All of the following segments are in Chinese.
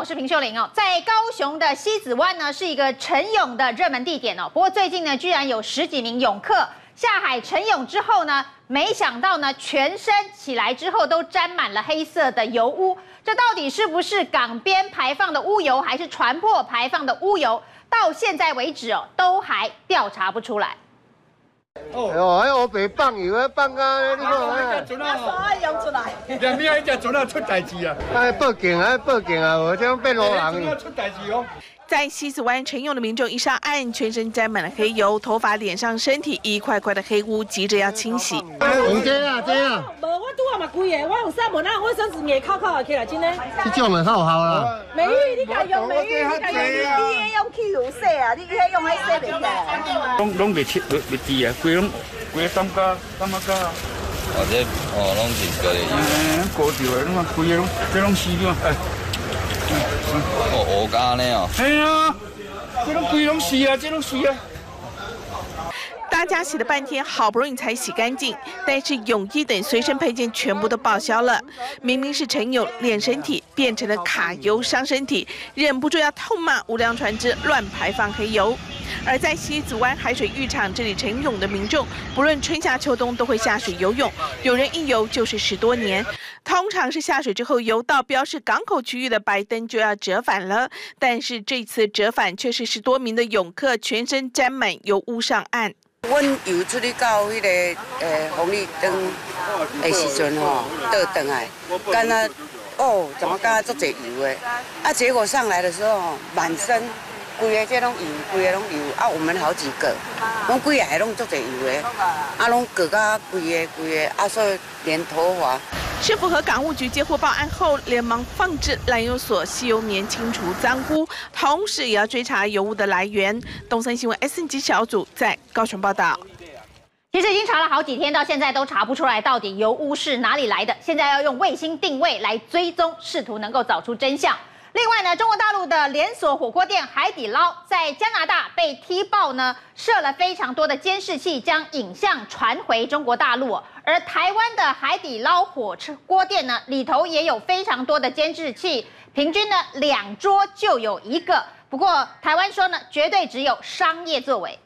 我是平秀玲哦。在高雄的西子湾呢，是一个晨泳的热门地点哦。不过最近呢，居然有十几名泳客下海晨泳之后呢，没想到呢，全身起来之后都沾满了黑色的油污。这到底是不是港边排放的污油，还是船舶排放的污油？到现在为止哦，都还调查不出来。哦，哎呦，哎呦，我被放油啊，放啊，你看，哎，船啊，扬出来，两边一只船啊出代志啊，哎，报警啊，报警啊，我这样变老人。出代志哦。在西子湾晨泳的民众一上岸，全身沾满了黑油，头发、脸上、身体一块块的黑污，急着要清洗。红姐啊，姐啊。无，我拄下嘛规个，我用三毛那卫生纸硬扣扣起来，真的。这种的好好啦。美玉，你敢用美玉？你敢用？你也用汽油洗啊？你也用来洗袂起？拢拢袂切，未未滴啊，规拢规个担架担架。哦，拢是个。嗯，过掉的嘛，规个拢这拢死掉。哎。哦，乌家呢？哦。系啊，这拢规拢死啊，这拢死啊。大家洗了半天，好不容易才洗干净，但是泳衣等随身配件全部都报销了。明明是晨泳练身体，变成了卡油伤身体，忍不住要痛骂无良船只乱排放黑油。而在西子湾海水浴场这里陈勇的民众，不论春夏秋冬都会下水游泳，有人一游就是十多年。通常是下水之后游到标示港口区域的白灯就要折返了，但是这次折返却是十多名的泳客全身沾满油污上岸。阮游出去到迄个呃红绿灯的时阵吼，倒转来，干那哦，怎么干那做侪油诶？啊，结果上来的时候满身。规个这拢油，规个拢油啊！我们好几个，拢规个还拢做侪油的，啊，拢割甲规个规个，啊，所以连头发。市府和港务局接获报案后，连忙放置拦油所吸油棉清除脏污，同时也要追查油污的来源。东森新闻 SNG 小组在高雄报道。其实已经查了好几天，到现在都查不出来到底油污是哪里来的。现在要用卫星定位来追踪，试图能够找出真相。另外呢，中国大陆的连锁火锅店海底捞在加拿大被踢爆呢，设了非常多的监视器，将影像传回中国大陆。而台湾的海底捞火锅店呢，里头也有非常多的监视器，平均呢两桌就有一个。不过台湾说呢，绝对只有商业作为。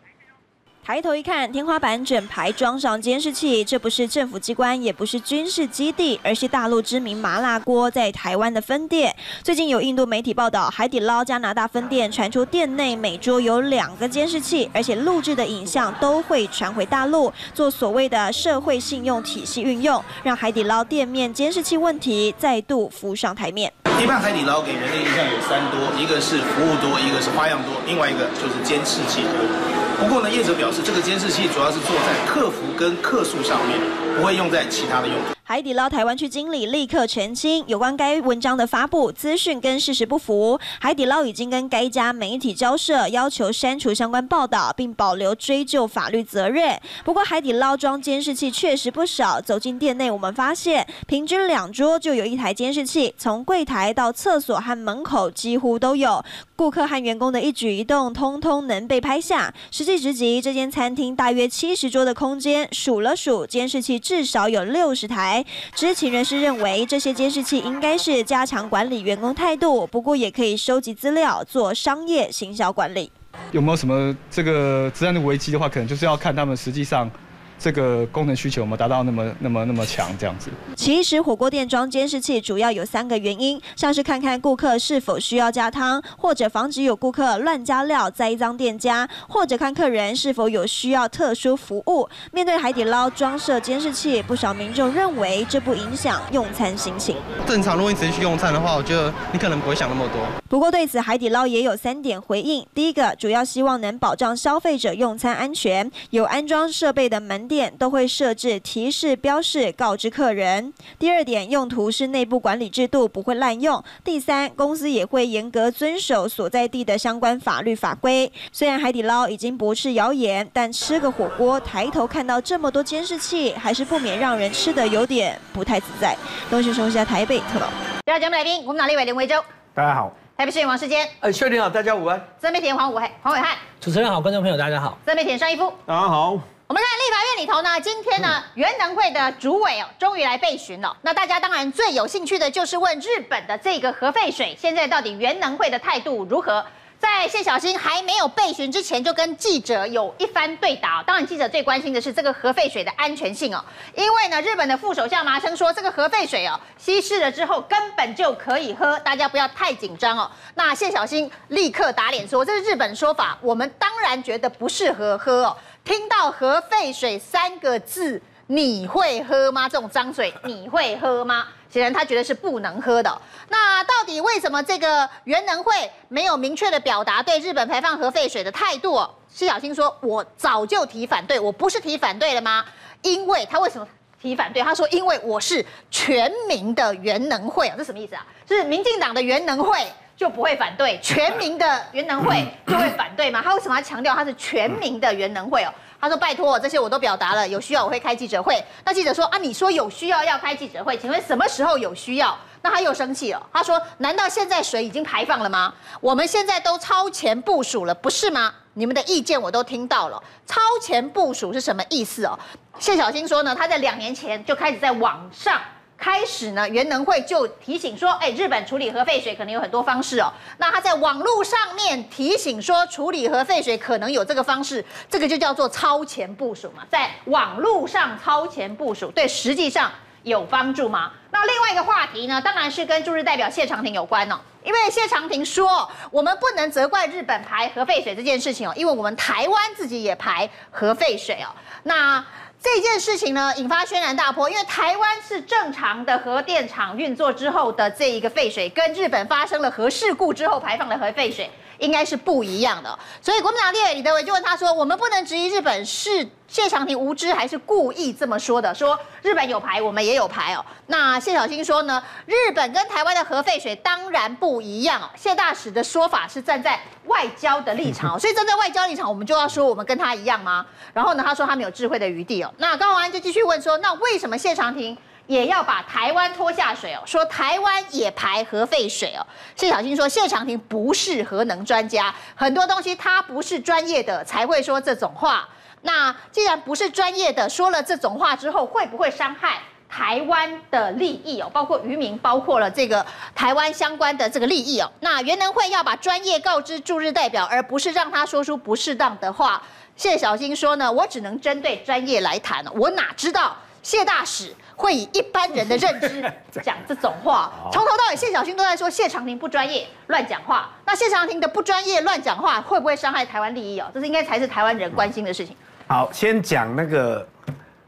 抬头一看，天花板整排装上监视器，这不是政府机关，也不是军事基地，而是大陆知名麻辣锅在台湾的分店。最近有印度媒体报道，海底捞加拿大分店传出店内每桌有两个监视器，而且录制的影像都会传回大陆，做所谓的社会信用体系运用，让海底捞店面监视器问题再度浮上台面。一般海底捞给人的印象有三多，一个是服务多，一个是花样多，另外一个就是监视器多。不过呢，业者表示，这个监视器主要是做在客服跟客诉上面，不会用在其他的用途。海底捞台湾区经理立刻澄清，有关该文章的发布资讯跟事实不符。海底捞已经跟该家媒体交涉，要求删除相关报道，并保留追究法律责任。不过海底捞装监视器确实不少，走进店内，我们发现平均两桌就有一台监视器，从柜台到厕所和门口几乎都有。顾客和员工的一举一动，通通能被拍下。实际直击，这间餐厅大约七十桌的空间，数了数，监视器至少有六十台。知情人士认为，这些监视器应该是加强管理员工态度，不过也可以收集资料做商业行销管理。有没有什么这个治安的危机的话，可能就是要看他们实际上。这个功能需求有没有达到那么那么那么强这样子？其实火锅店装监视器主要有三个原因，像是看看顾客是否需要加汤，或者防止有顾客乱加料栽赃店家，或者看客人是否有需要特殊服务。面对海底捞装设监视器，不少民众认为这不影响用餐心情。正常，如果你直接去用餐的话，我觉得你可能不会想那么多。不过对此，海底捞也有三点回应：第一个，主要希望能保障消费者用餐安全，有安装设备的门店都会设置提示标示，告知客人。第二点，用途是内部管理制度，不会滥用。第三，公司也会严格遵守所在地的相关法律法规。虽然海底捞已经驳斥谣言，但吃个火锅，抬头看到这么多监视器，还是不免让人吃的有点不太自在。东讯收下台北特报。第二节目来宾，国民党立委林维洲。大家好。台北市议员王世坚。哎，秀玲好，大家午安。资深媒体黄武黄伟汉。主持人好，观众朋友大家好。资深媒体尚易夫。大家好。我们看立法院。院里头呢，今天呢，原能会的主委哦，终于来备询了。那大家当然最有兴趣的就是问日本的这个核废水，现在到底原能会的态度如何？在谢小新还没有被询之前，就跟记者有一番对答。当然，记者最关心的是这个核废水的安全性哦，因为呢，日本的副首相麻生说，这个核废水哦，稀释了之后根本就可以喝，大家不要太紧张哦。那谢小新立刻打脸说，这是日本说法，我们当然觉得不适合喝哦。听到核废水三个字，你会喝吗？这种脏水你会喝吗？显然他觉得是不能喝的。那到底为什么这个原能会没有明确的表达对日本排放核废水的态度？施小青说：“我早就提反对，我不是提反对了吗？因为他为什么提反对？他说：因为我是全民的原能会啊，这什么意思啊？是民进党的原能会就不会反对，全民的原能会 就会反对吗？他为什么要强调他是全民的原能会哦？”他说：“拜托，这些我都表达了，有需要我会开记者会。”那记者说：“啊，你说有需要要开记者会，请问什么时候有需要？”那他又生气了。他说：“难道现在水已经排放了吗？我们现在都超前部署了，不是吗？你们的意见我都听到了。超前部署是什么意思哦？”谢小新说呢，他在两年前就开始在网上。开始呢，原能会就提醒说，哎，日本处理核废水可能有很多方式哦。那他在网络上面提醒说，处理核废水可能有这个方式，这个就叫做超前部署嘛。在网络上超前部署，对实际上有帮助吗？那另外一个话题呢，当然是跟驻日代表谢长廷有关哦。因为谢长廷说，我们不能责怪日本排核废水这件事情哦，因为我们台湾自己也排核废水哦。那这件事情呢，引发轩然大波，因为台湾是正常的核电厂运作之后的这一个废水，跟日本发生了核事故之后排放的核废水，应该是不一样的。所以国民党立委李德维就问他说：“我们不能质疑日本是谢长廷无知，还是故意这么说的？说日本有牌，我们也有牌哦。”那谢小新说呢，日本跟台湾的核废水当然不一样哦。谢大使的说法是站在外交的立场，所以站在外交立场，我们就要说我们跟他一样吗？然后呢，他说他没有智慧的余地哦。那高虹安就继续问说，那为什么谢长廷也要把台湾拖下水哦？说台湾也排核废水哦。谢小新说，谢长廷不是核能专家，很多东西他不是专业的才会说这种话。那既然不是专业的，说了这种话之后，会不会伤害台湾的利益哦？包括渔民，包括了这个台湾相关的这个利益哦。那原能会要把专业告知驻日代表，而不是让他说出不适当的话。谢小新说呢，我只能针对专业来谈，我哪知道谢大使会以一般人的认知 讲这种话？从头到尾，谢小新都在说谢长廷不专业，乱讲话。那谢长廷的不专业、乱讲话，会不会伤害台湾利益哦？这是应该才是台湾人关心的事情。好，先讲那个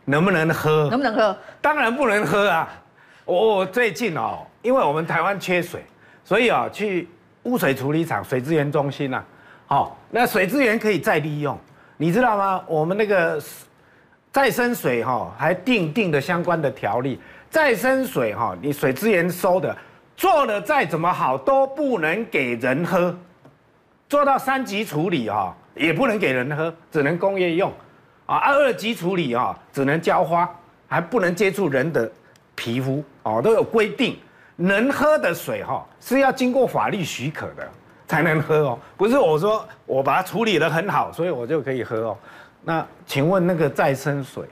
能不能喝？能不能喝？当然不能喝啊！我我最近哦，因为我们台湾缺水，所以啊，去污水处理厂、水资源中心呐，好，那水资源可以再利用。你知道吗？我们那个再生水哈，还定定的相关的条例，再生水哈，你水资源收的，做的再怎么好都不能给人喝，做到三级处理哈，也不能给人喝，只能工业用，啊，二级处理啊，只能浇花，还不能接触人的皮肤哦，都有规定，能喝的水哈是要经过法律许可的。才能喝哦，不是我说我把它处理得很好，所以我就可以喝哦。那请问那个再生水，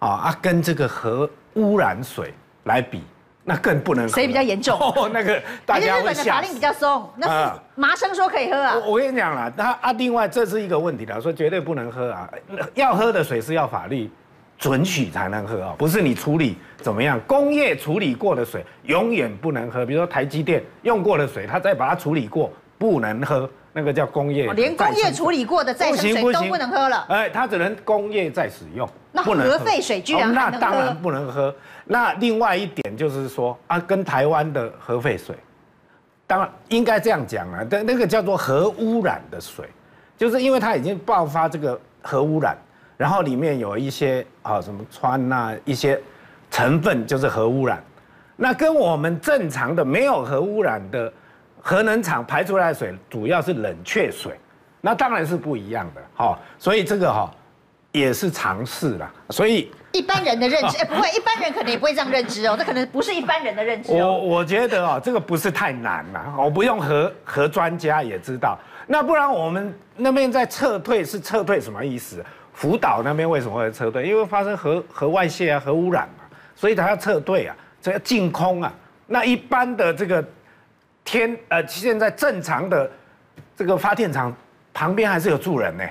啊啊，跟这个核污染水来比，那更不能喝。谁比较严重？哦，那个大家会。日本的法令比较松，那是麻生说可以喝啊。我我跟你讲啦，那啊，另外这是一个问题啦，说绝对不能喝啊，要喝的水是要法律准许才能喝啊，不是你处理怎么样，工业处理过的水永远不能喝。比如说台积电用过的水，他再把它处理过。不能喝，那个叫工业，连工业处理过的再生水都不能喝了。哎，它只能工业再使用，那核废水居然？那当然不能喝。那另外一点就是说啊，跟台湾的核废水，当然应该这样讲啊，但那个叫做核污染的水，就是因为它已经爆发这个核污染，然后里面有一些啊什么氚呐一些成分就是核污染，那跟我们正常的没有核污染的。核能厂排出来的水主要是冷却水，那当然是不一样的，哈，所以这个哈也是尝试啦。所以一般人的认知，哎，不会，一般人可能也不会这样认知哦，这可能不是一般人的认知。我我觉得哦，这个不是太难了，我不用核核专家也知道。那不然我们那边在撤退是撤退什么意思？福岛那边为什么会撤退？因为发生核核外泄啊，核污染嘛，所以他要撤退啊，这要净空啊。那一般的这个天呃，现在正常的这个发电厂旁边还是有住人呢，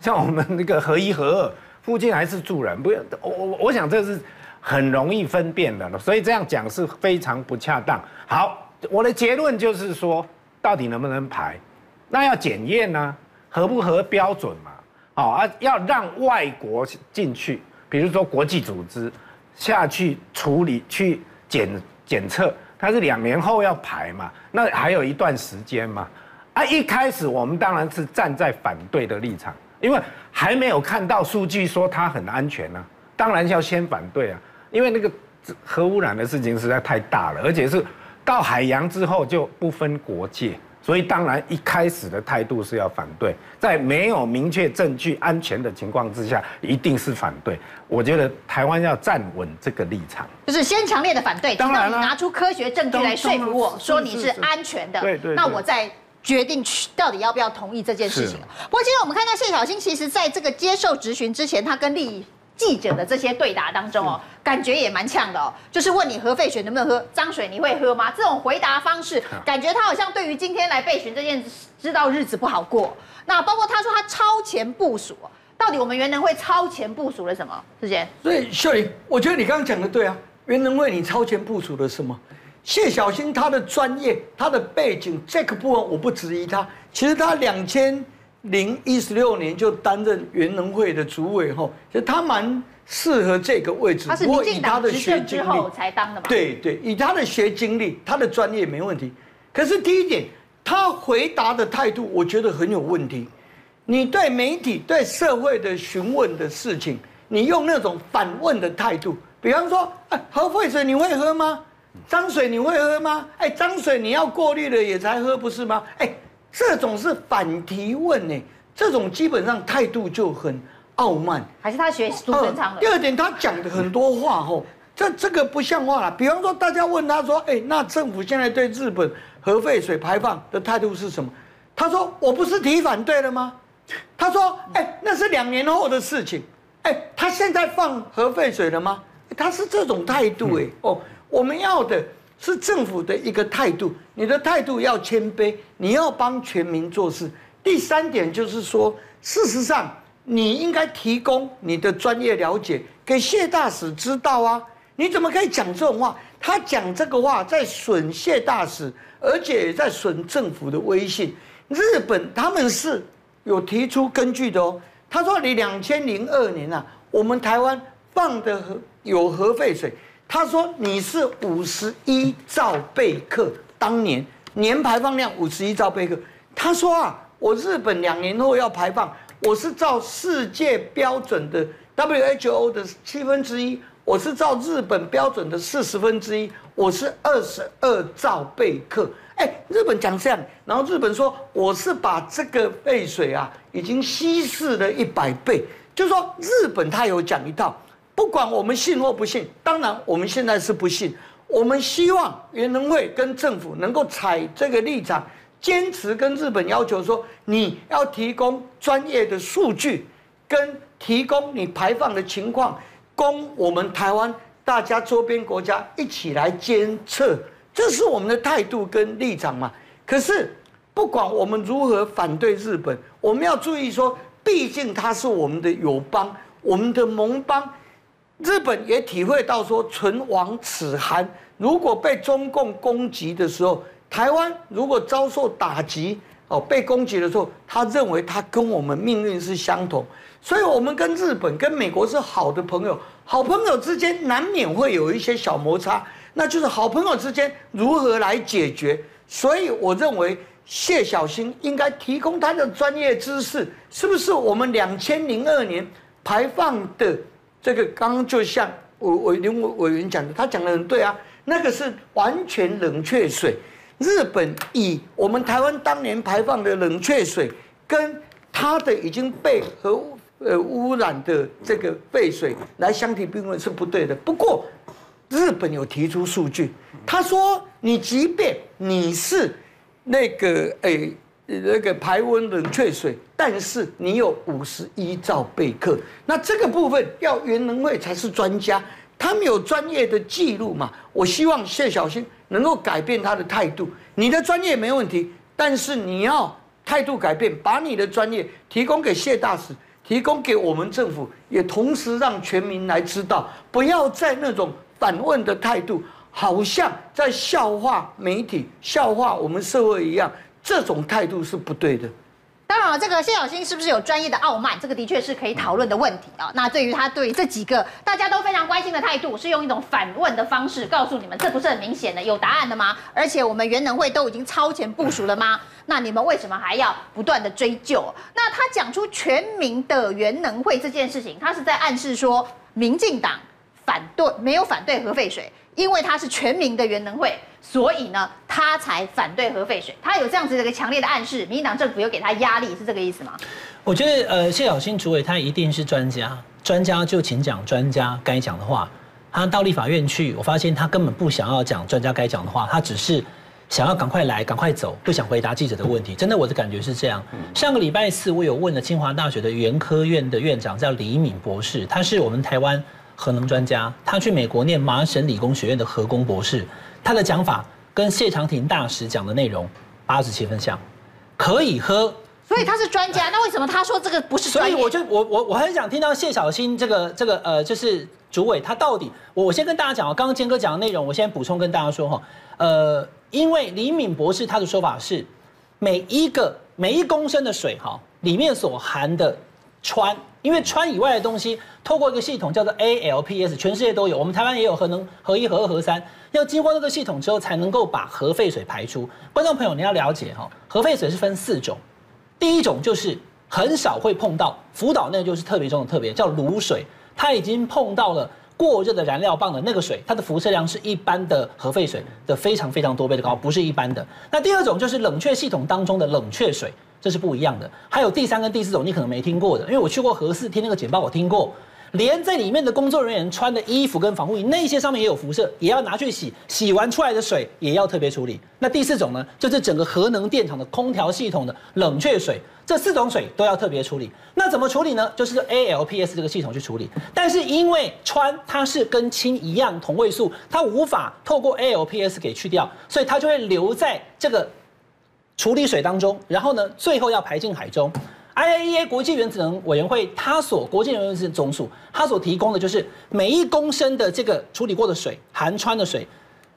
像我们那个合一合二附近还是住人，不要我我我想这是很容易分辨的，所以这样讲是非常不恰当。好，我的结论就是说，到底能不能排？那要检验呢，合不合标准嘛？好啊，要让外国进去，比如说国际组织下去处理去检。检测，它是两年后要排嘛，那还有一段时间嘛。啊，一开始我们当然是站在反对的立场，因为还没有看到数据说它很安全呢、当然要先反对啊。因为那个核污染的事情实在太大了，而且是到海洋之后就不分国界。所以当然一开始的态度是要反对，在没有明确证据安全的情况之下，一定是反对。我觉得台湾要站稳这个立场，就是先强烈的反对，等到你拿出科学证据来说服我说你是安全的，对对，那我再决定去到底要不要同意这件事情。不过今天我们看到谢小新，其实在这个接受质询之前，他跟利益。记者的这些对答当中哦，感觉也蛮呛的哦，就是问你核废水能不能喝，脏水你会喝吗？这种回答方式，感觉他好像对于今天来备询这件事知道日子不好过。那包括他说他超前部署，到底我们原能会超前部署了什么？志杰，所以秀玲，我觉得你刚刚讲的对啊，原能会你超前部署了什么？谢小新他的专业、他的背景这个部分我不质疑他，其实他两千。零一十六年就担任原能会的主委后，其实他蛮适合这个位置。他是民进党执政之后才当的嘛？对对，以他的学经历，他的专业没问题。可是第一点，他回答的态度，我觉得很有问题。你对媒体、对社会的询问的事情，你用那种反问的态度，比方说，哎，核废水你会喝吗？脏水你会喝吗？哎，脏水你要过滤了也才喝，不是吗？哎。这种是反提问呢，这种基本上态度就很傲慢。还是他学苏贞昌的？第二点，他讲的很多话吼，这这个不像话了。比方说，大家问他说：“哎，那政府现在对日本核废水排放的态度是什么？”他说：“我不是提反对了吗？”他说：“哎，那是两年后的事情。”哎，他现在放核废水了吗？他是这种态度哎哦，我们要的。是政府的一个态度，你的态度要谦卑，你要帮全民做事。第三点就是说，事实上你应该提供你的专业了解给谢大使知道啊！你怎么可以讲这种话？他讲这个话在损谢大使，而且也在损政府的威信。日本他们是有提出根据的哦，他说你两千零二年啊，我们台湾放的核有核废水。他说：“你是五十一兆贝克，当年年排放量五十一兆贝克。”他说：“啊，我日本两年后要排放，我是照世界标准的 WHO 的七分之一，我是照日本标准的四十分之一，我是二十二兆贝克。”哎，日本讲这样，然后日本说：“我是把这个废水啊，已经稀释了一百倍。”就说日本他有讲一套。不管我们信或不信，当然我们现在是不信。我们希望原能会跟政府能够采这个立场，坚持跟日本要求说，你要提供专业的数据，跟提供你排放的情况，供我们台湾大家周边国家一起来监测，这是我们的态度跟立场嘛。可是不管我们如何反对日本，我们要注意说，毕竟它是我们的友邦，我们的盟邦。日本也体会到说，唇亡齿寒。如果被中共攻击的时候，台湾如果遭受打击，哦，被攻击的时候，他认为他跟我们命运是相同。所以，我们跟日本、跟美国是好的朋友。好朋友之间难免会有一些小摩擦，那就是好朋友之间如何来解决。所以，我认为谢小新应该提供他的专业知识，是不是我们两千零二年排放的？这个刚刚就像我我林委员讲的，他讲的很对啊，那个是完全冷却水。日本以我们台湾当年排放的冷却水，跟它的已经被核呃污染的这个废水来相提并论是不对的。不过日本有提出数据，他说你即便你是那个诶那个排温冷却水，但是你有五十一兆贝克，那这个部分要原能会才是专家，他们有专业的记录嘛？我希望谢小新能够改变他的态度。你的专业没问题，但是你要态度改变，把你的专业提供给谢大使，提供给我们政府，也同时让全民来知道，不要再那种反问的态度，好像在笑话媒体、笑话我们社会一样。这种态度是不对的。当然了，这个谢小新是不是有专业的傲慢？这个的确是可以讨论的问题啊。那对于他对于这几个大家都非常关心的态度，是用一种反问的方式告诉你们，这不是很明显的有答案的吗？而且我们原能会都已经超前部署了吗？那你们为什么还要不断的追究？那他讲出全民的原能会这件事情，他是在暗示说，民进党反对没有反对核废水。因为他是全民的原能会，所以呢，他才反对核废水。他有这样子的一个强烈的暗示，民进党政府有给他压力，是这个意思吗？我觉得，呃，谢小新主委他一定是专家，专家就请讲专家该讲的话。他到立法院去，我发现他根本不想要讲专家该讲的话，他只是想要赶快来，赶快走，不想回答记者的问题。真的，我的感觉是这样。上个礼拜四，我有问了清华大学的原科院的院长，叫李敏博士，他是我们台湾。核能专家，他去美国念麻省理工学院的核工博士，他的讲法跟谢长廷大使讲的内容八十七分像，可以喝。所以他是专家，那为什么他说这个不是？所以我就我我我很想听到谢小新这个这个呃，就是主委他到底，我我先跟大家讲啊，刚刚坚哥讲的内容，我先补充跟大家说哈，呃，因为李敏博士他的说法是，每一个每一公升的水哈里面所含的川。因为川以外的东西，透过一个系统叫做 ALPS，全世界都有，我们台湾也有核能核一、核二、核三，要经过那个系统之后，才能够把核废水排出。观众朋友，你要了解哈，核废水是分四种，第一种就是很少会碰到，福岛那个就是特别中的特别，叫卤水，它已经碰到了过热的燃料棒的那个水，它的辐射量是一般的核废水的非常非常多倍的高，不是一般的。那第二种就是冷却系统当中的冷却水。这是不一样的。还有第三跟第四种，你可能没听过的，因为我去过核四，听那个简报我听过，连在里面的工作人员穿的衣服跟防护衣那些上面也有辐射，也要拿去洗，洗完出来的水也要特别处理。那第四种呢，就是整个核能电厂的空调系统的冷却水，这四种水都要特别处理。那怎么处理呢？就是 ALPS 这个系统去处理。但是因为氚它是跟氢一样同位素，它无法透过 ALPS 给去掉，所以它就会留在这个。处理水当中，然后呢，最后要排进海中。IAEA 国际原子能委员会，它所国际原子能总署，它所提供的就是每一公升的这个处理过的水，含氚的水，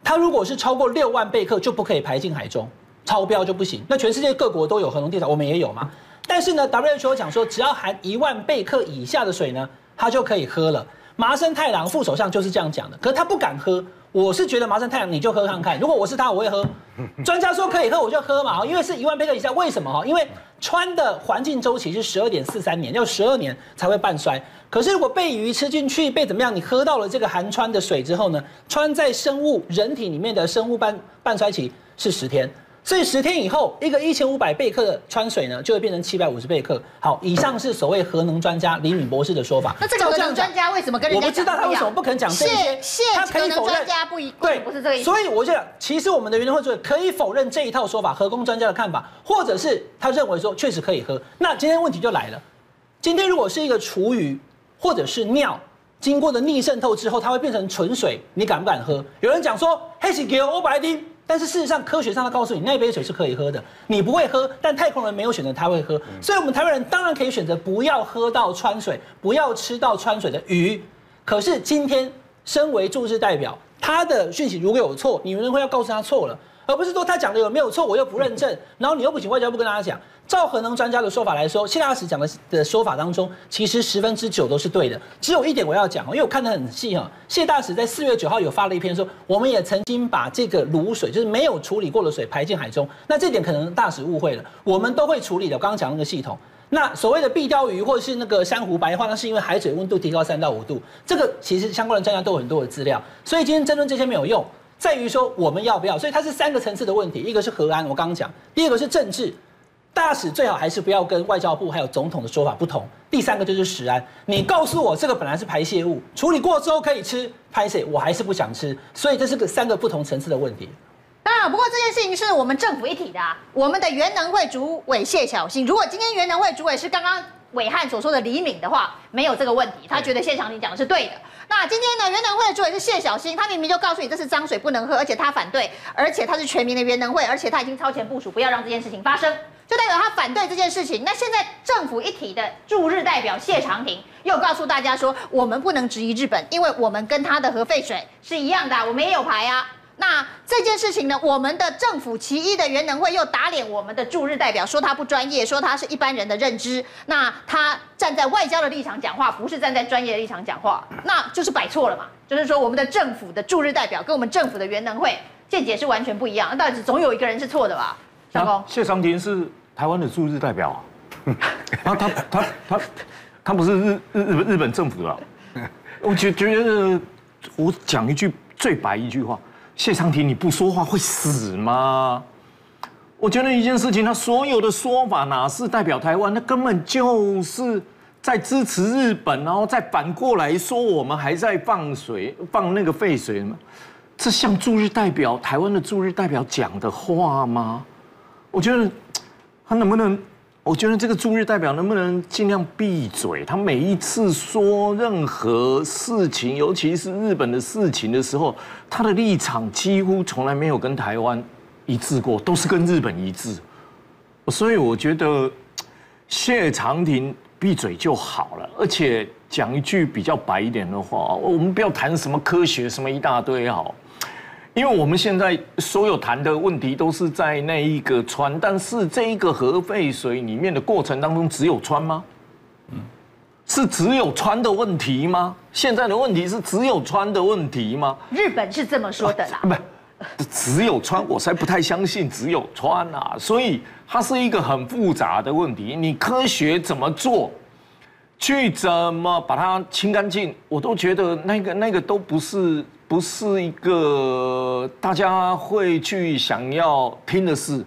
它如果是超过六万贝克，就不可以排进海中，超标就不行。那全世界各国都有核能电厂，我们也有嘛。但是呢，WHO 讲说，只要含一万贝克以下的水呢，它就可以喝了。麻生太郎副首相就是这样讲的，可是他不敢喝。我是觉得麻生太阳你就喝看看，如果我是他，我会喝。专家说可以喝，我就喝嘛，因为是一万贝克以下。为什么哈？因为川的环境周期是十二点四三年，要十二年才会半衰。可是如果被鱼吃进去，被怎么样？你喝到了这个含川的水之后呢？川在生物人体里面的生物半半衰期是十天。所以十天以后，一个一千五百贝克的川水呢，就会变成七百五十贝克。好，以上是所谓核能专家李敏博士的说法。那这个核能专家为什么跟人家讲？我不知道他为什么不肯讲这些。他可以否认。专家不一对，不是这个意思。所以我就讲，其实我们的原能会主任可以否认这一套说法，核工专家的看法，或者是他认为说确实可以喝。那今天问题就来了，今天如果是一个厨余或者是尿经过的逆渗透之后，它会变成纯水，你敢不敢喝？有人讲说，黑是给欧白丁。但是事实上，科学上他告诉你，那杯水是可以喝的。你不会喝，但太空人没有选择他会喝，所以我们台湾人当然可以选择不要喝到川水，不要吃到川水的鱼。可是今天，身为驻日代表，他的讯息如果有错，你们会要告诉他错了。而不是说他讲的有没有错，我又不认证，然后你又不请外交部跟大家讲。照核能专家的说法来说，谢大使讲的的说法当中，其实十分之九都是对的。只有一点我要讲，因为我看得很细哈。谢大使在四月九号有发了一篇说，我们也曾经把这个卤水，就是没有处理过的水排进海中。那这点可能大使误会了，我们都会处理的。刚刚讲那个系统，那所谓的壁鯛鱼或者是那个珊瑚白化，那是因为海水温度提高三到五度。这个其实相关的专家都有很多的资料，所以今天争论这些没有用。在于说我们要不要，所以它是三个层次的问题，一个是核安，我刚刚讲；第二个是政治，大使最好还是不要跟外交部还有总统的说法不同；第三个就是食安，你告诉我这个本来是排泄物，处理过之后可以吃，拍谢我还是不想吃，所以这是个三个不同层次的问题。当然，不过这件事情是我们政府一体的啊。我们的原能会主委谢小新，如果今天原能会主委是刚刚暐瀚所说的李敏的话，没有这个问题，他觉得谢长廷讲的是对的。那今天呢，原能会的主委是谢小新，他明明就告诉你这是脏水不能喝，而且他反对，而且他是全民的原能会，而且他已经超前部署，不要让这件事情发生，就代表他反对这件事情。那现在政府一体的驻日代表谢长廷又告诉大家说，我们不能质疑日本，因为我们跟他的核废水是一样的，我们也有牌啊。那这件事情呢，我们的政府其一的原能会又打脸我们的驻日代表，说他不专业，说他是一般人的认知。那他站在外交的立场讲话，不是站在专业的立场讲话，那就是摆错了嘛。就是说，我们的政府的驻日代表跟我们政府的原能会见解是完全不一样。那到底总有一个人是错的吧？小公，谢长廷是台湾的驻日代表啊，他他他他他不是日日日本日本政府的。我觉觉得我讲一句最白一句话。谢长廷，你不说话会死吗？我觉得一件事情，他所有的说法哪是代表台湾，那根本就是在支持日本，然后再反过来说我们还在放水，放那个废水吗？这像驻日代表台湾的驻日代表讲的话吗？我觉得他能不能？我觉得这个驻日代表能不能尽量闭嘴？他每一次说任何事情，尤其是日本的事情的时候，他的立场几乎从来没有跟台湾一致过，都是跟日本一致。所以我觉得谢长廷闭嘴就好了，而且讲一句比较白一点的话，我们不要谈什么科学什么一大堆好。因为我们现在所有谈的问题都是在那一个川，但是这一个核废水里面的过程当中只有川吗？嗯，是只有川的问题吗？现在的问题是只有川的问题吗？日本是这么说的啦，不，只有川，我才不太相信只有川啊，所以它是一个很复杂的问题。你科学怎么做，去怎么把它清干净，我都觉得那个那个都不是。不是一个大家会去想要听的事，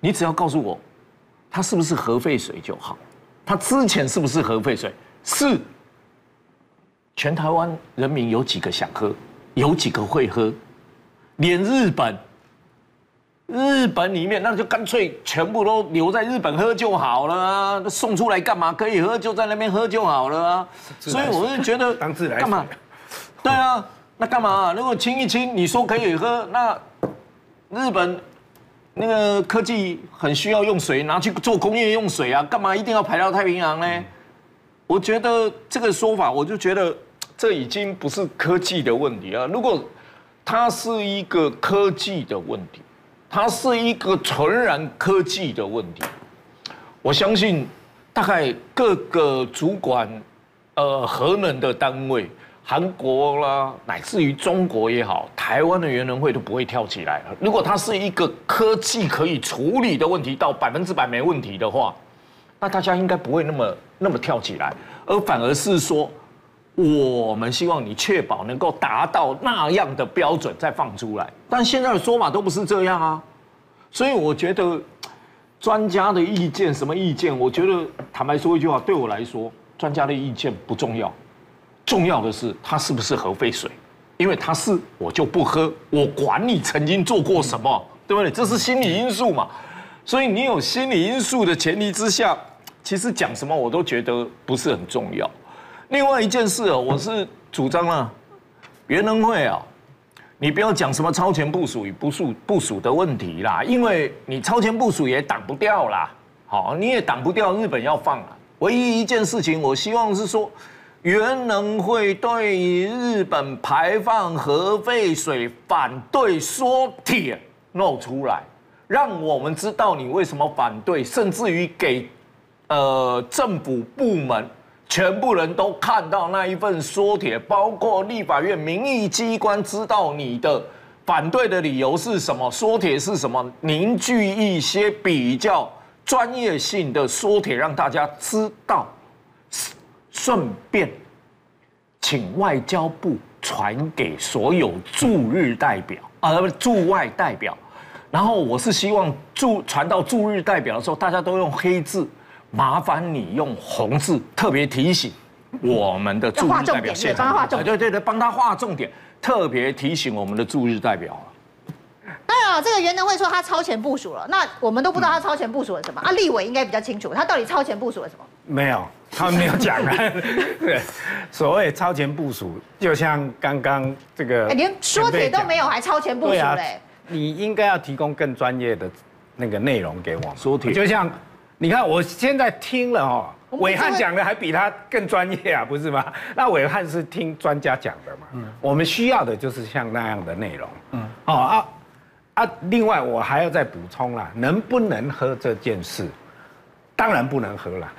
你只要告诉我，它是不是核废水就好。它之前是不是核废水？是。全台湾人民有几个想喝？有几个会喝？连日本，日本里面那就干脆全部都留在日本喝就好了啊！送出来干嘛？可以喝就在那边喝就好了啊！所以我是觉得当自来水干嘛？对啊。那干嘛啊？如果清一清，你说可以喝，那日本那个科技很需要用水，拿去做工业用水啊，干嘛一定要排到太平洋呢？我觉得这个说法，我就觉得这已经不是科技的问题啊。如果它是一个科技的问题，它是一个纯然科技的问题，我相信大概各个主管呃核能的单位。韩国啦，乃至于中国也好，台湾的元能会都不会跳起来。如果它是一个科技可以处理的问题，到百分之百没问题的话，那大家应该不会那么那么跳起来，而反而是说，我们希望你确保能够达到那样的标准再放出来。但现在的说法都不是这样啊，所以我觉得专家的意见什么意见？我觉得坦白说一句话，对我来说，专家的意见不重要。重要的是它是不是核废水，因为它是我就不喝，我管你曾经做过什么，对不对？这是心理因素嘛，所以你有心理因素的前提之下，其实讲什么我都觉得不是很重要。另外一件事哦，我是主张啊，原能会啊，你不要讲什么超前部署与不署部署的问题啦，因为你超前部署也挡不掉啦，好，你也挡不掉日本要放啊。唯一一件事情，我希望是说。原能会对于日本排放核废水反对说铁弄出来，让我们知道你为什么反对，甚至于给呃政府部门全部人都看到那一份说铁，包括立法院民意机关知道你的反对的理由是什么，说铁是什么，凝聚一些比较专业性的说铁，让大家知道。顺便请外交部传给所有驻日代表啊，驻外代表。然后我是希望驻传到驻日代表的时候，大家都用黑字，麻烦你用红字特别提醒我们的驻日代表。帮他画重点，对对对，帮他画重点，特别提醒我们的驻日代表。当然，哦，这个袁能会说他超前部署了，那我们都不知道他超前部署了什么、嗯、啊？立委应该比较清楚，他到底超前部署了什么？没有，他们没有讲啊。对，所谓超前部署，就像刚刚这个，哎，连说铁都没有，还超前部署嘞、啊？你应该要提供更专业的那个内容给我。说铁，就像你看，我现在听了哦。伟汉讲的还比他更专业啊，不是吗？那伟汉是听专家讲的嘛。嗯。我们需要的就是像那样的内容。嗯。哦啊啊！另外我还要再补充啦，能不能喝这件事，当然不能喝了，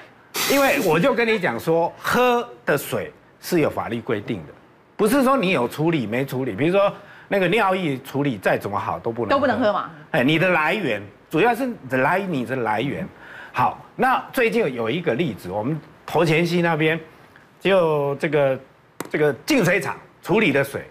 因为我就跟你讲说，喝的水是有法律规定的，不是说你有处理没处理。比如说那个尿液处理再怎么好都不能。都不能喝嘛？哎，你的来源主要是来你的来源。好，那最近有一个例子，我们头前溪那边就这个这个净水厂处理的水，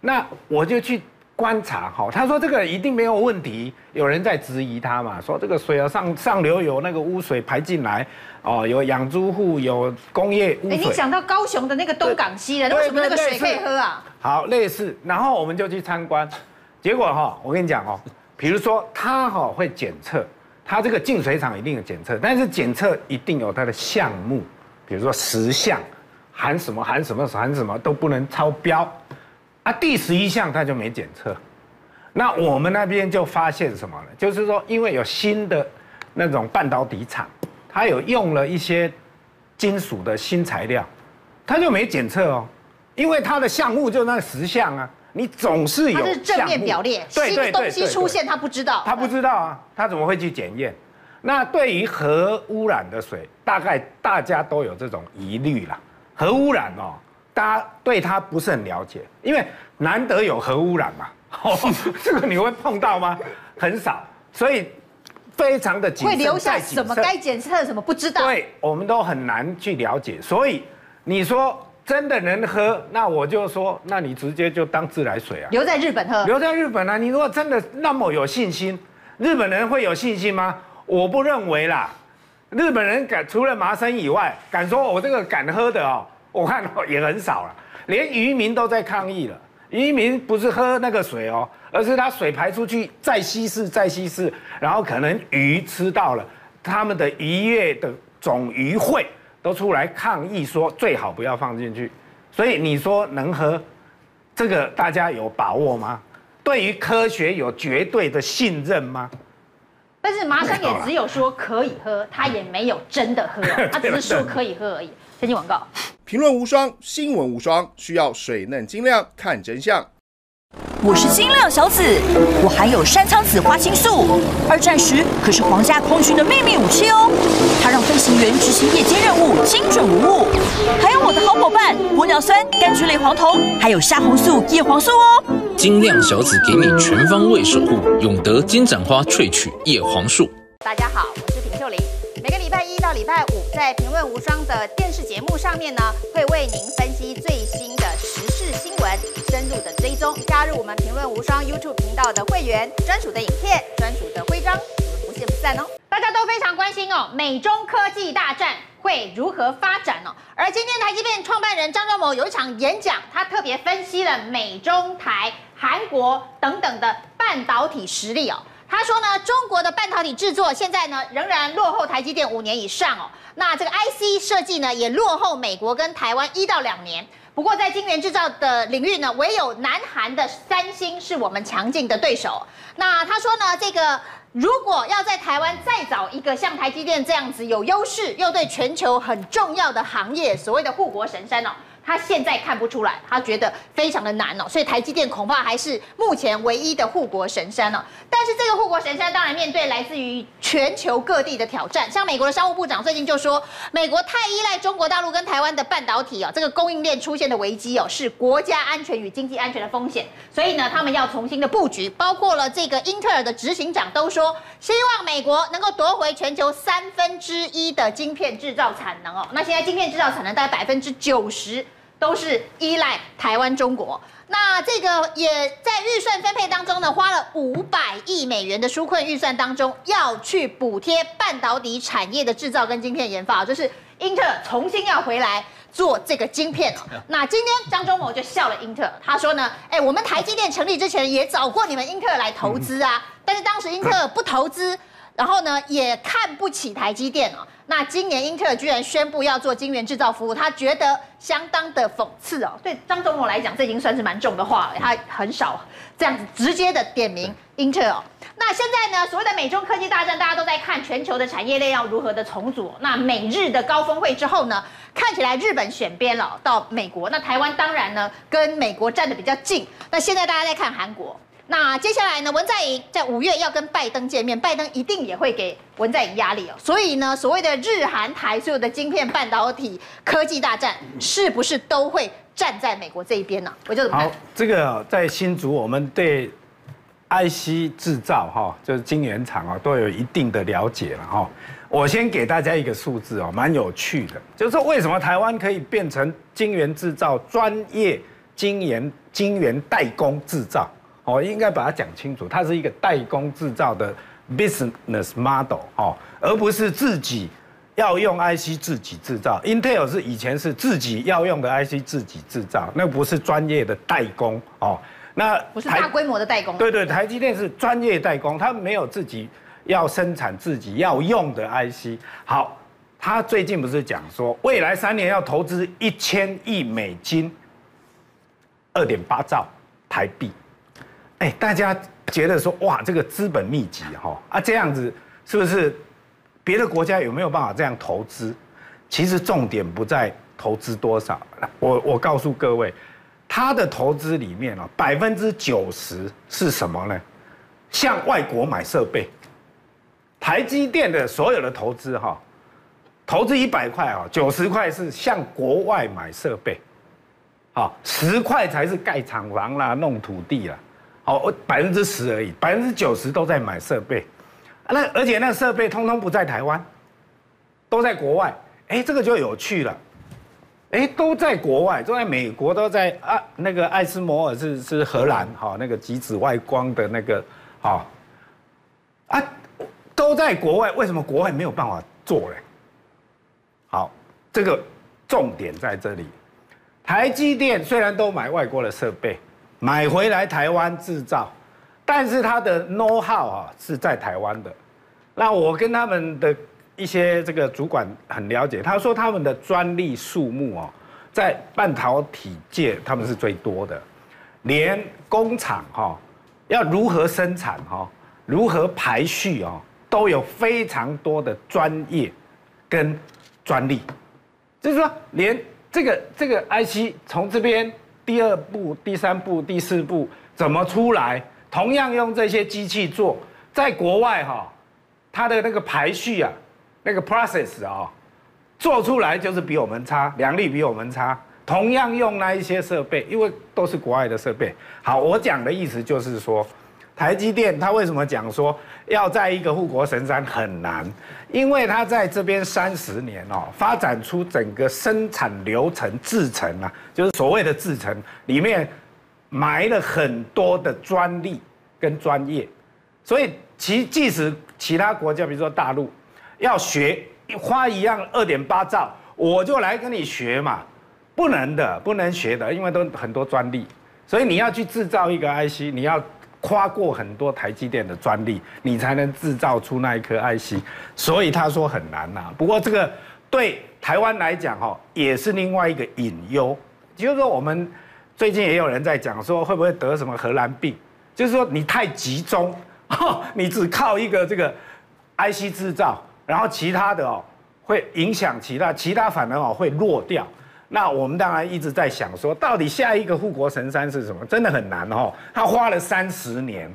那我就去观察，哈，他说这个一定没有问题，有人在质疑他嘛，说这个水啊上上流有那个污水排进来，哦，有养猪户有工业污水。哎，你想到高雄的那个东港溪了，为什么那个水可以喝啊？好，类似，然后我们就去参观，结果哈，我跟你讲哦，比如说他哈会检测。他这个净水厂一定有检测，但是检测一定有它的项目，比如说十项，含什么含什么含什么都不能超标，啊，第十一项它就没检测，那我们那边就发现什么呢？就是说，因为有新的那种半导体厂，它有用了一些金属的新材料，它就没检测哦，因为它的项目就那十项啊。你总是有，它是正面表列，新的东西出现，他不知道，他不知道啊，他怎么会去检验？那对于核污染的水，大概大家都有这种疑虑啦。核污染哦，大家对它不是很了解，因为难得有核污染嘛，哦，这个你会碰到吗？很少，所以非常的谨慎。会留下什么该检测什么不知道？对，我们都很难去了解，所以你说。真的能喝，那我就说，那你直接就当自来水啊，留在日本喝，留在日本啊。你如果真的那么有信心，日本人会有信心吗？我不认为啦。日本人敢除了麻生以外，敢说我这个敢喝的哦，我看也很少了。连渔民都在抗议了。渔民不是喝那个水哦，而是他水排出去再稀释再稀释，然后可能鱼吃到了，他们的渔业的总渔会。都出来抗议说最好不要放进去，所以你说能喝，这个大家有把握吗？对于科学有绝对的信任吗？但是麻生也只有说可以喝，他也没有真的喝，他只是说可以喝而已。先进广告。评论无双，新闻无双，需要水嫩晶亮看真相。我是晶亮小紫，我含有山苍子花青素，二战时可是皇家空军的秘密武器哦。它让飞行员执行夜间任务精准无误。还有我的好伙伴玻尿酸、柑橘类黄酮，还有虾红素、叶黄素哦。晶亮小紫给你全方位守护，永德金盏花萃取叶黄素。大家好，礼拜五，在评论无双的电视节目上面呢，会为您分析最新的时事新闻，深入的追踪。加入我们评论无双 YouTube 频道的会员，专属的影片、专属的徽章，我们不见不散哦。大家都非常关心哦，美中科技大战会如何发展哦？而今天台积电创办人张忠谋有一场演讲，他特别分析了美中台、韩国等等的半导体实力哦。他说呢，中国的半导体制作现在呢仍然落后台积电五年以上哦。那这个 IC 设计呢也落后美国跟台湾一到两年。不过在晶圆制造的领域呢，唯有南韩的三星是我们强劲的对手。那他说呢，这个如果要在台湾再找一个像台积电这样子有优势又对全球很重要的行业，所谓的护国神山哦。他现在看不出来，他觉得非常的难哦，所以台积电恐怕还是目前唯一的护国神山哦。但是这个护国神山当然面对来自于全球各地的挑战，像美国的商务部长最近就说，美国太依赖中国大陆跟台湾的半导体哦，这个供应链出现的危机哦，是国家安全与经济安全的风险，所以呢，他们要重新的布局，包括了这个英特尔的执行长都说，希望美国能够夺回全球三分之一的晶片制造产能哦。那现在晶片制造产能大概百分之九十。都是依赖台湾、中国，那这个也在预算分配当中呢，花了五百亿美元的纾困预算当中，要去补贴半导体产业的制造跟晶片研发，就是英特尔重新要回来。做这个晶片哦。那今天张忠谋就笑了英特尔，他说呢，哎，我们台积电成立之前也找过你们英特尔来投资啊，但是当时英特尔不投资，然后呢也看不起台积电哦。那今年英特尔居然宣布要做晶圆制造服务，他觉得相当的讽刺哦。对张忠谋来讲，这已经算是蛮重的话了，他很少这样子直接的点名英特尔。那现在呢，所谓的美中科技大战，大家都在看全球的产业链要如何的重组。那美日的高峰会之后呢，看起来日本选边了，到美国。那台湾当然呢，跟美国站得比较近。那现在大家在看韩国。那接下来呢，文在寅在五月要跟拜登见面，拜登一定也会给文在寅压力哦。所以呢，所谓的日韩台所有的晶片、半导体科技大战，是不是都会站在美国这一边呢？我就怎么？好，这个在新竹，我们对 IC 制造哈，就是晶圆厂啊，都有一定的了解了哈。我先给大家一个数字哦，蛮有趣的，就是说为什么台湾可以变成晶圆制造专业晶圆晶圆代工制造？哦，应该把它讲清楚，它是一个代工制造的 business model 哦，而不是自己要用 IC 自己制造。Intel 是以前是自己要用的 IC 自己制造，那不是专业的代工哦。那不是大规模的代工。对对，台积电是专业代工，它没有自己要生产自己要用的 IC。好，他最近不是讲说，未来三年要投资一千亿美金，二点八兆台币。哎，大家觉得说哇，这个资本密集哈啊，这样子是不是别的国家有没有办法这样投资？其实重点不在投资多少，我我告诉各位，他的投资里面啊，百分之九十是什么呢？向外国买设备。台积电的所有的投资哈，投资一百块啊，九十块是向国外买设备，好，十块才是盖厂房啦、弄土地啦。好，百分之十而已，百分之九十都在买设备，那而且那设备通通不在台湾，都在国外。哎，这个就有趣了，哎，都在国外，都在美国，都在啊，那个艾斯摩尔是是荷兰，哈，那个极紫外光的那个，好，啊，都在国外，为什么国外没有办法做嘞？好，这个重点在这里，台积电虽然都买外国的设备。买回来台湾制造，但是它的 know how 啊是在台湾的。那我跟他们的一些这个主管很了解，他说他们的专利数目哦，在半导体界他们是最多的，连工厂哈要如何生产哈，如何排序哦，都有非常多的专业跟专利，就是说连这个这个 IC 从这边。第二步、第三步、第四步怎么出来？同样用这些机器做，在国外哈，它的那个排序啊，那个 process 啊，做出来就是比我们差，良率比我们差。同样用那一些设备，因为都是国外的设备。好，我讲的意思就是说。台积电，它为什么讲说要在一个护国神山很难？因为它在这边三十年哦，发展出整个生产流程制程啊，就是所谓的制程里面埋了很多的专利跟专业，所以其即使其他国家，比如说大陆要学花一样二点八兆，我就来跟你学嘛，不能的，不能学的，因为都很多专利，所以你要去制造一个 IC，你要。跨过很多台积电的专利，你才能制造出那一颗 IC，所以他说很难呐。不过这个对台湾来讲，哈，也是另外一个隐忧。就是说，我们最近也有人在讲说，会不会得什么荷兰病？就是说，你太集中，你只靠一个这个 IC 制造，然后其他的哦，会影响其他，其他反而哦会弱掉。那我们当然一直在想说，到底下一个护国神山是什么？真的很难哦。他花了三十年，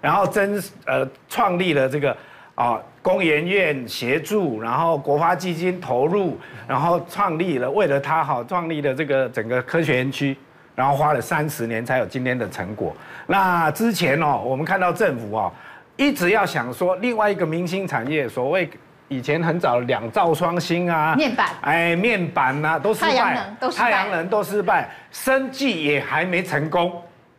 然后真呃创立了这个啊工研院协助，然后国发基金投入，然后创立了为了他好创立了这个整个科学园区，然后花了三十年才有今天的成果。那之前哦，我们看到政府哦一直要想说另外一个明星产业，所谓。以前很早两兆双星啊，面板，哎，面板呐、啊、都失败，太阳能都失败，生技也还没成功，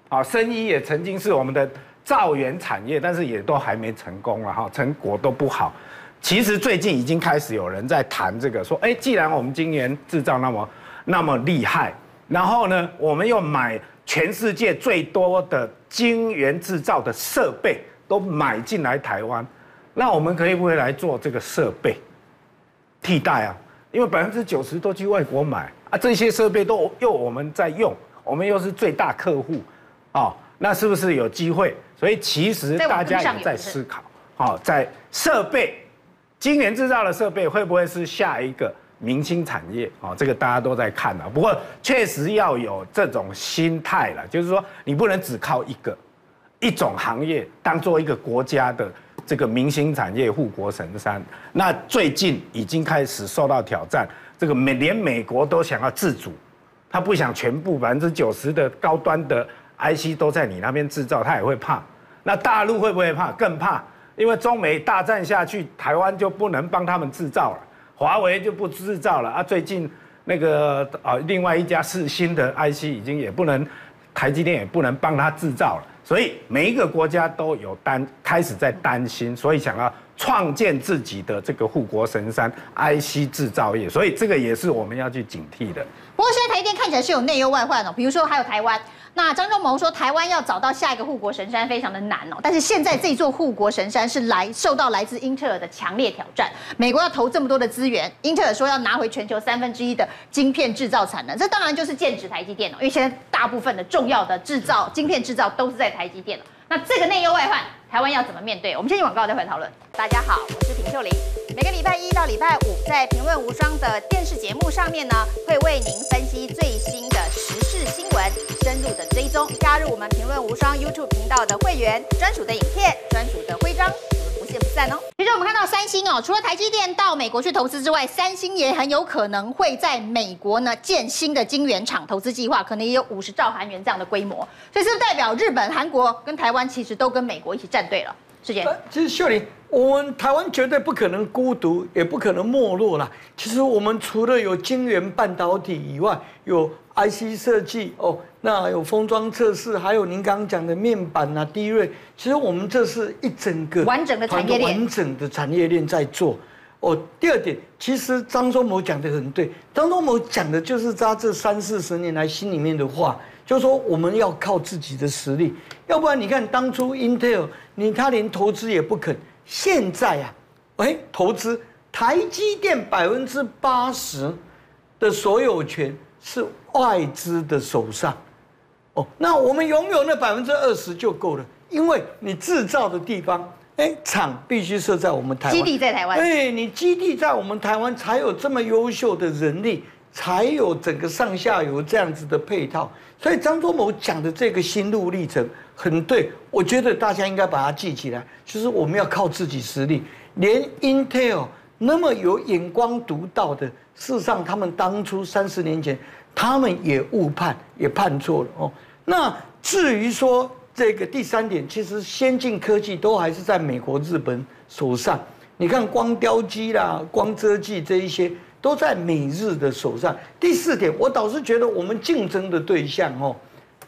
啊，生医也曾经是我们的造元产业，但是也都还没成功了哈，成果都不好。其实最近已经开始有人在谈这个，说，哎，既然我们晶圆制造那么那么厉害，然后呢，我们又买全世界最多的晶圆制造的设备都买进来台湾，那我们可以不可以来做这个设备替代啊？因为百分之九十都去外国买啊，这些设备都又我们在用，我们又是最大客户，哦，那是不是有机会？所以其实大家也在思考，好，在设备。今年制造的设备会不会是下一个明星产业？哦，这个大家都在看啊。不过确实要有这种心态了，就是说你不能只靠一个一种行业当做一个国家的这个明星产业护国神山。那最近已经开始受到挑战，这个美连美国都想要自主，他不想全部百分之九十的高端的 IC 都在你那边制造，他也会怕。那大陆会不会怕？更怕。因为中美大战下去，台湾就不能帮他们制造了，华为就不制造了啊。最近那个啊，另外一家是新的 IC 已经也不能，台积电也不能帮他制造了。所以每一个国家都有担开始在担心，所以想要创建自己的这个护国神山 IC 制造业。所以这个也是我们要去警惕的。不过现在台积电看起来是有内忧外患哦，比如说还有台湾。那张忠谋说，台湾要找到下一个护国神山非常的难哦。但是现在这座护国神山是来受到来自英特尔的强烈挑战。美国要投这么多的资源，英特尔说要拿回全球三分之一的晶片制造产能，这当然就是剑指台积电哦。因为现在大部分的重要的制造晶片制造都是在台积电。那这个内忧外患，台湾要怎么面对？我们先去广告，再回来讨论。大家好，我是平秀玲。每个礼拜一到礼拜五，在《评论无双》的电视节目上面呢，会为您分析最新的新闻，深入的追踪。加入我们《评论无双》YouTube 频道的会员，专属的影片，专属的徽章。不见不散哦。其实我们看到三星哦，除了台积电到美国去投资之外，三星也很有可能会在美国呢建新的晶圆厂投资计划，可能也有五十兆韩元这样的规模。所以是不是代表日本、韩国跟台湾其实都跟美国一起站队了？世杰，其实秀玲，我们台湾绝对不可能孤独，也不可能没落了。其实我们除了有晶圆半导体以外，有 IC 设计哦。那有封装测试，还有您刚刚讲的面板啊、DRAM，其实我们这是一整个完整的产业链，完整的产业链在做。哦，第二点，其实张忠谋讲的很对，张忠谋讲的就是他这三四十年来心里面的话，就是说我们要靠自己的实力，要不然你看当初 Intel，你他连投资也不肯，现在啊，哎，投资台积电百分之八十的所有权是外资的手上。哦，那我们拥有那百分之二十就够了，因为你制造的地方，哎，厂必须设在我们台湾，基地在台湾，哎，你基地在我们台湾，才有这么优秀的人力，才有整个上下游这样子的配套。所以张忠谋讲的这个心路历程很对，我觉得大家应该把它记起来，就是我们要靠自己实力。连 Intel 那么有眼光独到的，事实上他们当初三十年前。他们也误判，也判错了哦。那至于说这个第三点，其实先进科技都还是在美国、日本手上。你看光雕机啦、光遮剂这一些，都在美日的手上。第四点，我倒是觉得我们竞争的对象哦，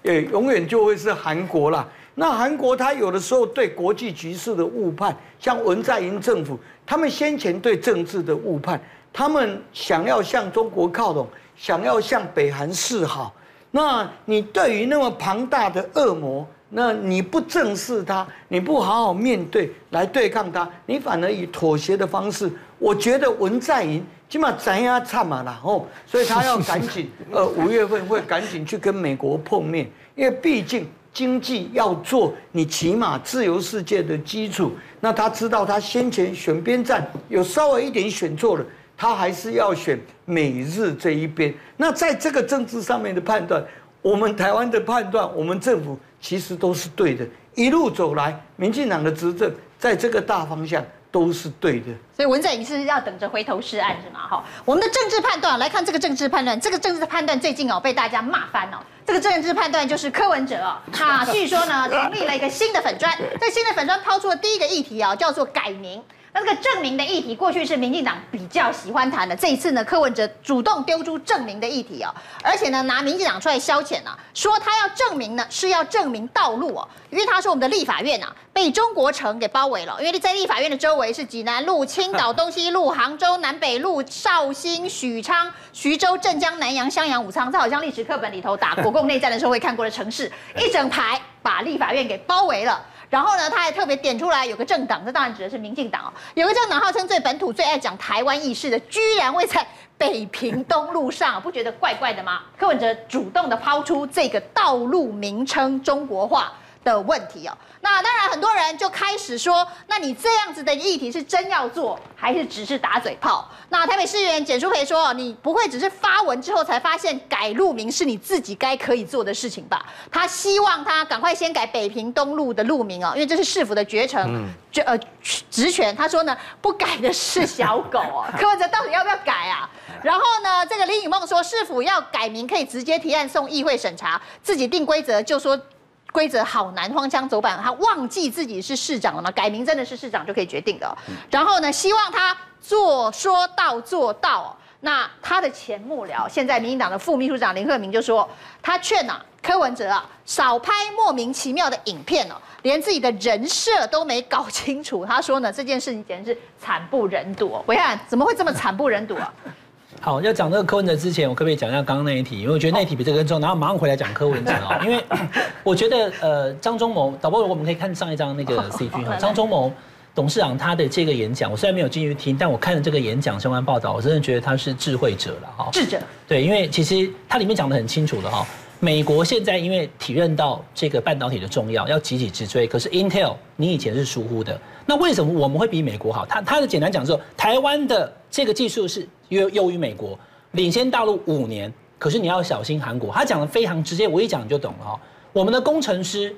也永远就会是韩国啦。那韩国他有的时候对国际局势的误判，像文在寅政府，他们先前对政治的误判，他们想要向中国靠拢。想要向北韩示好，那你对于那么庞大的恶魔，那你不正视他，你不好好面对来对抗他，你反而以妥协的方式，我觉得文在寅起码咱要差嘛啦哦，所以他要赶紧，呃，五月份会赶紧去跟美国碰面，因为毕竟经济要做，你起码自由世界的基础。那他知道他先前选边站有稍微一点选错了。他还是要选美日这一边。那在这个政治上面的判断，我们台湾的判断，我们政府其实都是对的。一路走来，民进党的执政在这个大方向都是对的。所以文在寅是要等着回头是岸是吗？哈，我们的政治判断来看这个政治判断，这个政治判断最近哦被大家骂翻哦。这个政治判断就是柯文哲哦，他据说呢成立了一个新的粉专，这新的粉专抛出了第一个议题啊，叫做改名。那这个证明的议题，过去是民进党比较喜欢谈的，这一次呢，柯文哲主动丢出证明的议题哦，而且呢，拿民进党出来消遣啊，说他要证明呢，是要证明道路哦，因为他说我们的立法院啊被中国城给包围了，因为在立法院的周围是济南路、青岛东西路、杭州南北路、绍兴、许昌、徐州、镇江、南阳、襄阳、武昌，这好像历史课本里头打国共内战的时候会看过的城市，一整排把立法院给包围了。然后呢，他还特别点出来有个政党，这当然指的是民进党哦。有个政党号称最本土、最爱讲台湾意识的，居然会在北平东路上，不觉得怪怪的吗？柯文哲主动的抛出这个道路名称中国化的问题哦。那当然，很多人就开始说，那你这样子的议题是真要做，还是只是打嘴炮？那台北市议员简淑培说，你不会只是发文之后才发现改路名是你自己该可以做的事情吧？他希望他赶快先改北平东路的路名哦，因为这是市府的决程，决呃职权。他说呢，不改的是小狗哦。柯文哲到底要不要改啊？然后呢，这个林雨梦说，市府要改名可以直接提案送议会审查，自己定规则就说。规则好难，荒腔走板，他忘记自己是市长了吗？改名真的是市长就可以决定的哦。然后呢，希望他做说到做到哦。那他的前幕僚，现在民进党的副秘书长林鹤明就说，他劝啊柯文哲啊少拍莫名其妙的影片哦，连自己的人设都没搞清楚。他说呢，这件事情简直是惨不忍睹哦。暐瀚，怎么会这么惨不忍睹啊？好，要讲这个柯文哲之前，我可不可以讲一下刚刚那一题？因为我觉得那一题比这个更重要，然后马上回来讲柯文哲啊。因为我觉得呃，张忠谋导播，我们可以看上一张那个 CG 哈，张忠谋董事长他的这个演讲，我虽然没有进去听，但我看了这个演讲相关报道，我真的觉得他是智慧者了哈。智者对，因为其实他里面讲的很清楚的哈。美国现在因为体认到这个半导体的重要，要急起直追。可是 Intel 你以前是疏忽的，那为什么我们会比美国好？他他的简单讲说，台湾的这个技术是优优于美国，领先大陆五年。可是你要小心韩国，他讲的非常直接，我一讲你就懂了哈。我们的工程师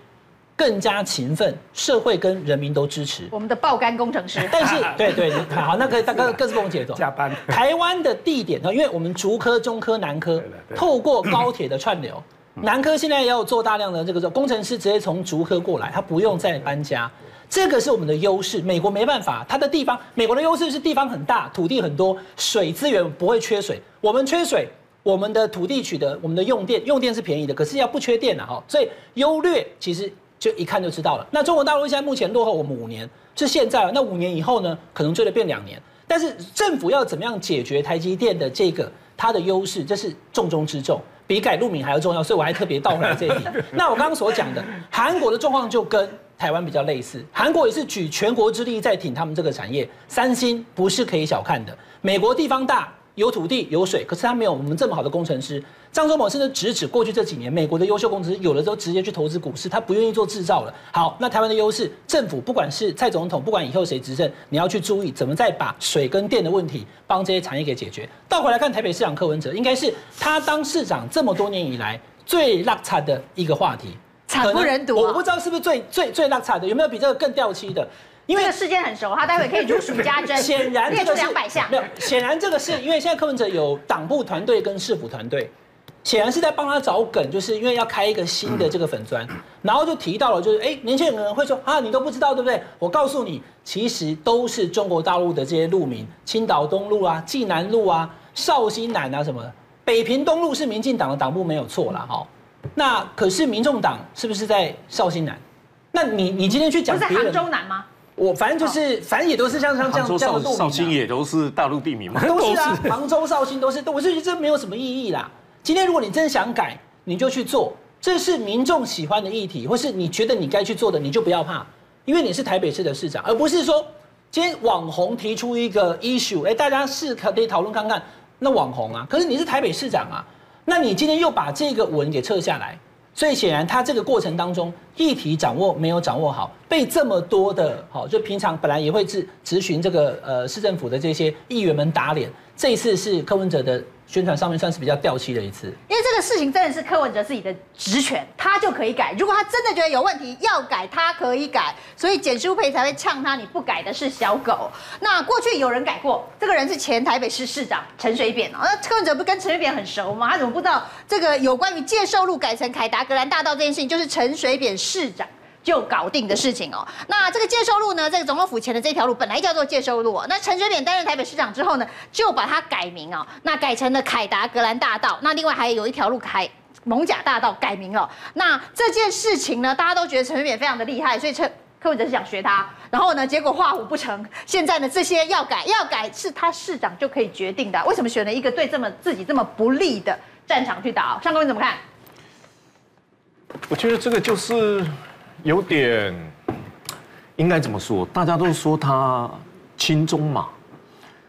更加勤奋，社会跟人民都支持。我们的爆肝工程师，但是 对对，好，那可以大哥各自跟我解读。加班。台湾的地点呢？因为我们竹科、中科、南科透过高铁的串流。南科现在也有做大量的这个工程师，直接从竹科过来，他不用再搬家，这个是我们的优势。美国没办法，它的地方，美国的优势是地方很大，土地很多，水资源不会缺水。我们缺水，我们的土地取得，我们的用电用电是便宜的，可是要不缺电啊哈，所以优劣其实就一看就知道了。那中国大陆现在目前落后我们五年，是现在，那五年以后呢，可能追得变两年。但是政府要怎么样解决台积电的这个它的优势，这是重中之重。比改路名还要重要，所以我还特别倒回来这一题。那我刚刚所讲的，韩国的状况就跟台湾比较类似，韩国也是举全国之力在挺他们这个产业。三星不是可以小看的，美国地方大。有土地有水，可是他没有我们这么好的工程师。张忠谋甚至直指过去这几年美国的优秀工程师有的时候直接去投资股市，他不愿意做制造了。好，那台湾的优势，政府不管是蔡总统，不管以后谁执政，你要去注意怎么再把水跟电的问题帮这些产业给解决。倒回来看台北市长柯文哲，应该是他当市长这么多年以来最落差的一个话题，惨不忍睹。我不知道是不是最最最落差的，有没有比这个更掉漆的？因为这个事件很熟，他待会可以如数家珍。显然列出两百项。没有，显然这个是因为现在柯文哲有党部团队跟市府团队，显然是在帮他找梗，就是因为要开一个新的这个粉砖，然后就提到了，就是哎，年轻人会说啊，你都不知道对不对？我告诉你，其实都是中国大陆的这些路名，青岛东路啊、济南路啊、绍兴南啊什么的，北平东路是民进党的党部没有错啦哈。那可是民众党是不是在绍兴南？那你你今天去讲不是杭州南吗？我反正就是，反正也都是像像这样这样的路名。绍兴也都是大陆地名嘛，都是啊，杭州、绍兴都是。我是觉得这没有什么意义啦。今天如果你真想改，你就去做，这是民众喜欢的议题，或是你觉得你该去做的，你就不要怕，因为你是台北市的市长，而不是说今天网红提出一个 issue，哎，大家是可以讨论看看。那网红啊，可是你是台北市长啊，那你今天又把这个文给撤下来。所以显然，他这个过程当中，议题掌握没有掌握好，被这么多的，好，就平常本来也会质质询这个呃市政府的这些议员们打脸，这一次是柯文哲的。宣传上面算是比较掉漆的一次，因为这个事情真的是柯文哲自己的职权，他就可以改。如果他真的觉得有问题要改，他可以改。所以简舒培才会呛他，你不改的是小狗。那过去有人改过，这个人是前台北市市长陈水扁哦。那柯文哲不跟陈水扁很熟吗？他怎么不知道这个有关于介寿路改成凯达格兰大道这件事情，就是陈水扁市长就搞定的事情哦。那这个介寿路呢，这个总统府前的这条路本来叫做介寿路。那陈水扁担任台北市长之后呢，就把它改名哦，那改成了凯达格兰大道。那另外还有一条路凯艋舺大道改名了。那这件事情呢，大家都觉得陈水扁非常的厉害，所以陈。柯文哲是想学他，然后呢，结果画虎不成。现在呢，这些要改要改是他市长就可以决定的。为什么选了一个对这么自己这么不利的战场去打？上公你怎么看？我觉得这个就是有点，应该怎么说？大家都说他亲中嘛，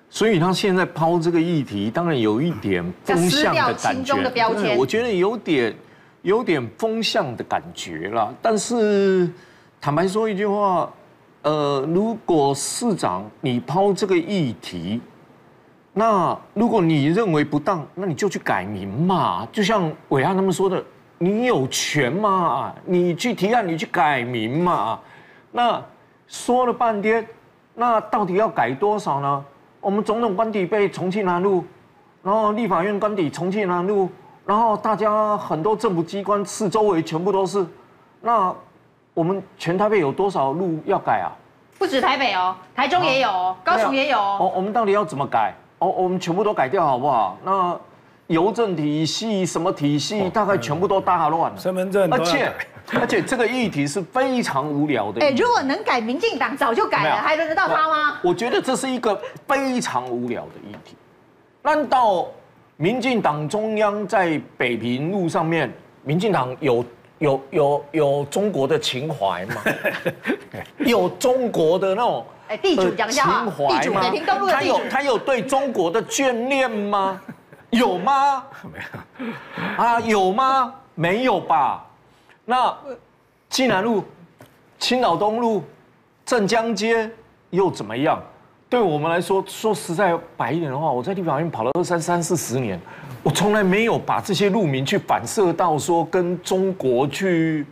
所以他现在抛这个议题，当然有一点风向的感觉。的标签，我觉得有点有点风向的感觉啦，但是。坦白说一句话，呃，如果市长你抛这个议题，那如果你认为不当，那你就去改名嘛。就像暐瀚他们说的，你有权嘛，你去提案，你去改名嘛。那说了半天，那到底要改多少呢？我们总统官邸被重庆南路，然后立法院官邸重庆南路，然后大家很多政府机关四周围全部都是，那。我们全台北有多少路要改啊？不止台北哦，台中也有，啊、高雄也有。哦，我们到底要怎么改？哦，我们全部都改掉好不好？那邮政体系什么体系，大概全部都大乱了。身份证，而且而且这个议题是非常无聊的。哎，如果能改，民进党早就改了，还轮得到他吗？我觉得这是一个非常无聊的议题。难道民进党中央在北平路上面，民进党有？有有有中国的情怀吗？有中国的那种哎，地主讲情怀吗？他有他有对中国的眷恋吗？有吗？没有啊？有吗？没有吧？那济南路、青岛东路、镇江街又怎么样？对我们来说，说实在白一点的话，我在地法院跑了二三三四十年。我从来没有把这些路名去反射到说跟中国去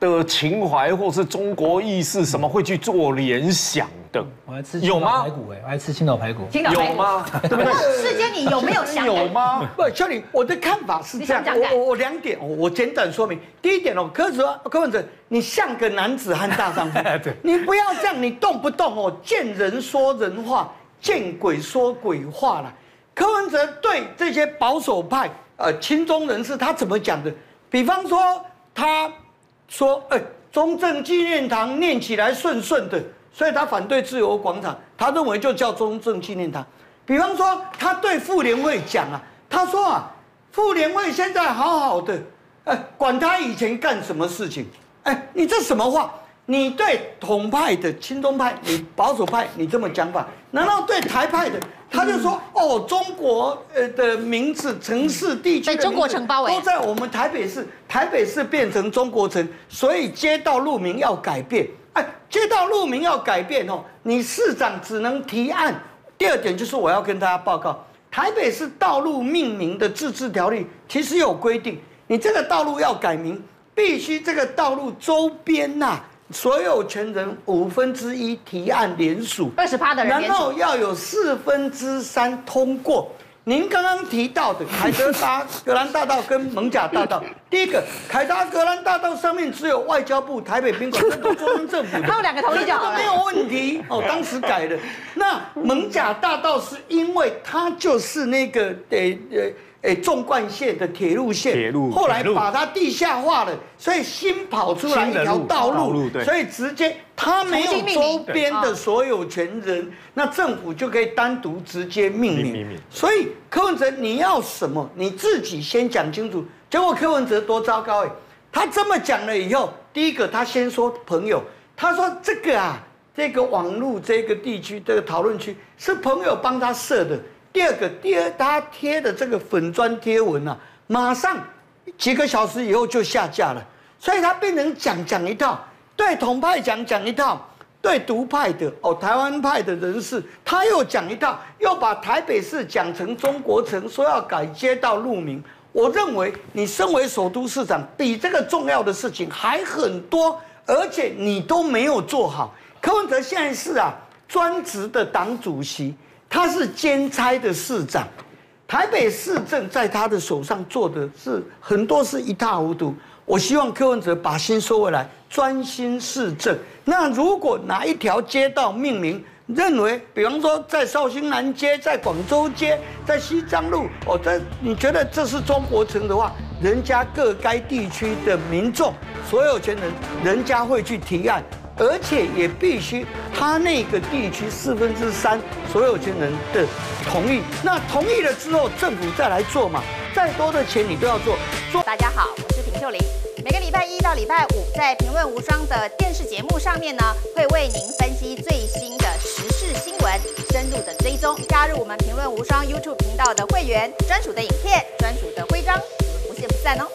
的情怀，或是中国意识什么会去做联想的。我还吃有吗？排骨哎，我还吃青岛排骨。青岛有吗？对不对？世间你有没有想？有吗？不，小李，我的看法是这样。我我我两点，我简短说明。第一点哦，柯文哲，柯文哲，你像个男子汉大丈夫。对。你不要这样，你动不动哦，见人说人话，见鬼说鬼话了。柯文哲对这些保守派、呃亲中人士，他怎么讲的？比方说，他说：“哎，中正纪念堂念起来顺顺的，所以他反对自由广场，他认为就叫中正纪念堂。”比方说，他对妇联会讲啊，他说啊，妇联会现在好好的，哎，管他以前干什么事情，哎，你这什么话？你对统派的亲中派，你保守派，你这么讲法，难道对台派的？他就说：“哦，中国呃的名字、城市、地区的中国城包围都在我们台北市，台北市变成中国城，所以街道路名要改变。哎，街道路名要改变哦，你市长只能提案。第二点就是我要跟大家报告，台北市道路命名的自治条例其实有规定，你这个道路要改名，必须这个道路周边呐、啊。”所有权人五分之一提案联署，二十趴的人，然后要有四分之三通过。您刚刚提到的凯德达格兰大道跟蒙贾大道，第一个凯达格兰大道上面只有外交部、台北宾馆跟中央政府，他有两个同意就好了，没有问题。哦，当时改的。那蒙贾大道是因为它就是那个得呃。哎，纵贯线的铁路线，铁路后来把它地下化了，所以新跑出来一条道路，所以直接它没有周边的所有权人，那政府就可以单独直接命名。所以柯文哲你要什么，你自己先讲清楚。结果柯文哲多糟糕哎，他这么讲了以后，第一个他先说朋友，他说这个啊，这个网络这个地区这个讨论区是朋友帮他设的。第二个，第二，他贴的这个粉砖贴文啊，马上几个小时以后就下架了，所以他变成讲讲一套，对统派讲讲一套，对独派的哦，台湾派的人士他又讲一套，又把台北市讲成中国城，说要改街道路名。我认为你身为首都市长，比这个重要的事情还很多，而且你都没有做好。柯文哲现在是啊，专职的党主席。他是兼差的市长，台北市政在他的手上做的是很多是一塌糊涂。我希望柯文哲把心收回来，专心市政。那如果哪一条街道命名认为，比方说在绍兴南街、在广州街、在西藏路，哦，这你觉得这是中国城的话，人家各该地区的民众所有权人，人家会去提案。而且也必须他那个地区四分之三所有权人的同意，那同意了之后，政府再来做嘛，再多的钱你都要做。做。大家好，我是平秀玲，每个礼拜一到礼拜五在《评论无双》的电视节目上面呢，会为您分析最新的时事新闻，深入的追踪。加入我们《评论无双》YouTube 频道的会员，专属的影片，专属的徽章，我们不见不散哦。